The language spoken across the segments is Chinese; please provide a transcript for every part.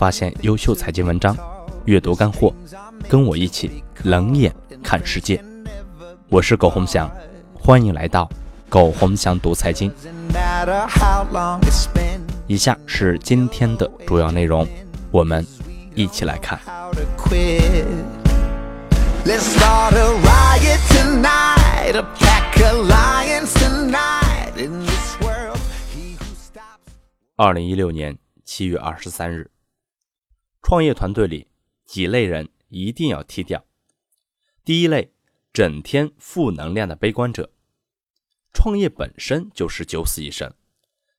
发现优秀财经文章，阅读干货，跟我一起冷眼看世界。我是苟洪翔，欢迎来到苟洪翔读财经。以下是今天的主要内容，我们一起来看。二零一六年七月二十三日，创业团队里几类人一定要踢掉。第一类，整天负能量的悲观者。创业本身就是九死一生，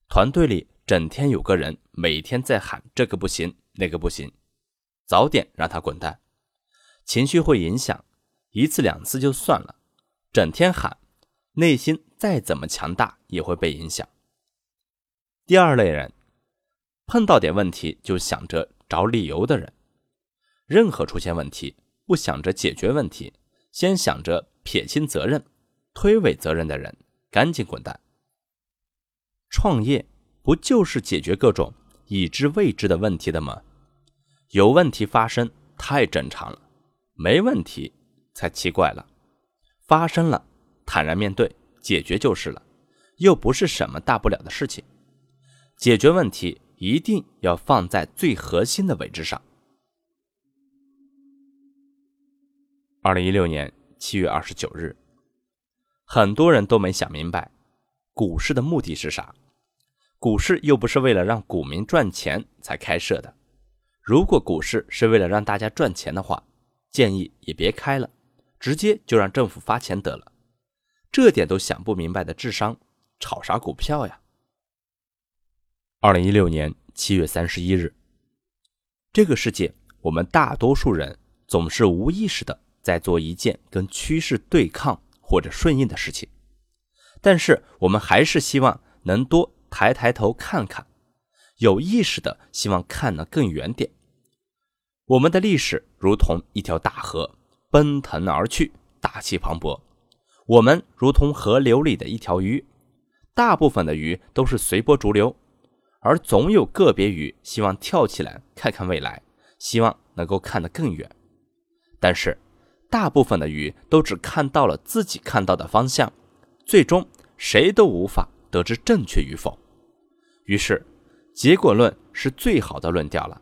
团队里整天有个人每天在喊这个不行那个不行，早点让他滚蛋。情绪会影响，一次两次就算了，整天喊，内心再怎么强大也会被影响。第二类人，碰到点问题就想着找理由的人，任何出现问题不想着解决问题，先想着撇清责任、推诿责任的人，赶紧滚蛋。创业不就是解决各种已知未知的问题的吗？有问题发生太正常了，没问题才奇怪了。发生了，坦然面对，解决就是了，又不是什么大不了的事情。解决问题一定要放在最核心的位置上。二零一六年七月二十九日，很多人都没想明白，股市的目的是啥？股市又不是为了让股民赚钱才开设的。如果股市是为了让大家赚钱的话，建议也别开了，直接就让政府发钱得了。这点都想不明白的智商，炒啥股票呀？二零一六年七月三十一日，这个世界，我们大多数人总是无意识的在做一件跟趋势对抗或者顺应的事情，但是我们还是希望能多抬抬头看看，有意识的希望看得更远点。我们的历史如同一条大河，奔腾而去，大气磅礴；我们如同河流里的一条鱼，大部分的鱼都是随波逐流。而总有个别鱼希望跳起来看看未来，希望能够看得更远，但是大部分的鱼都只看到了自己看到的方向，最终谁都无法得知正确与否。于是，结果论是最好的论调了。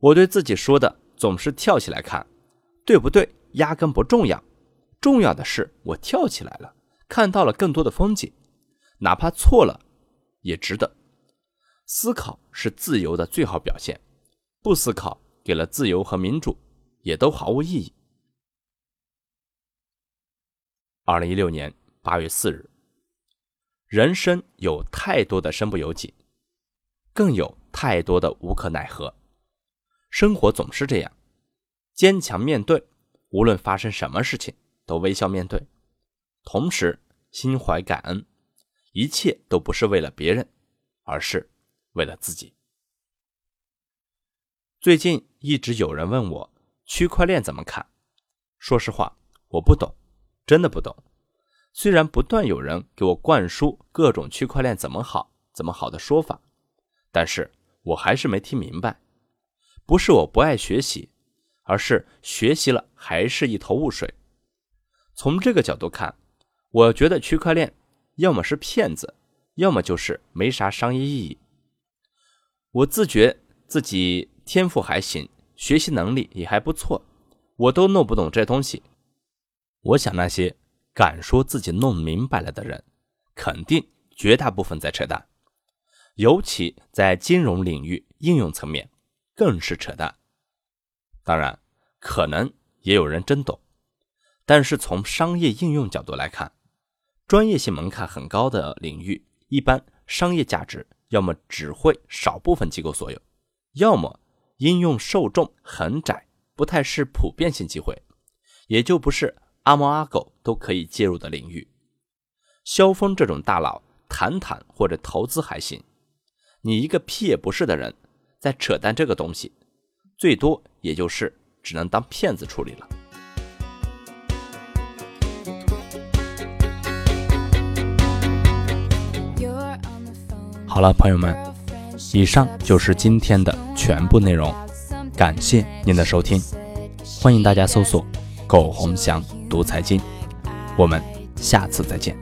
我对自己说的总是跳起来看，对不对？压根不重要，重要的是我跳起来了，看到了更多的风景，哪怕错了，也值得。思考是自由的最好表现，不思考给了自由和民主，也都毫无意义。二零一六年八月四日，人生有太多的身不由己，更有太多的无可奈何。生活总是这样，坚强面对，无论发生什么事情都微笑面对，同时心怀感恩，一切都不是为了别人，而是。为了自己，最近一直有人问我区块链怎么看。说实话，我不懂，真的不懂。虽然不断有人给我灌输各种区块链怎么好、怎么好的说法，但是我还是没听明白。不是我不爱学习，而是学习了还是一头雾水。从这个角度看，我觉得区块链要么是骗子，要么就是没啥商业意义。我自觉自己天赋还行，学习能力也还不错，我都弄不懂这东西。我想那些敢说自己弄明白了的人，肯定绝大部分在扯淡，尤其在金融领域应用层面，更是扯淡。当然，可能也有人真懂，但是从商业应用角度来看，专业性门槛很高的领域，一般商业价值。要么只会少部分机构所有，要么应用受众很窄，不太是普遍性机会，也就不是阿猫阿狗都可以介入的领域。萧峰这种大佬谈谈或者投资还行，你一个屁也不是的人在扯淡这个东西，最多也就是只能当骗子处理了。好了，朋友们，以上就是今天的全部内容，感谢您的收听，欢迎大家搜索“苟洪祥读财经”，我们下次再见。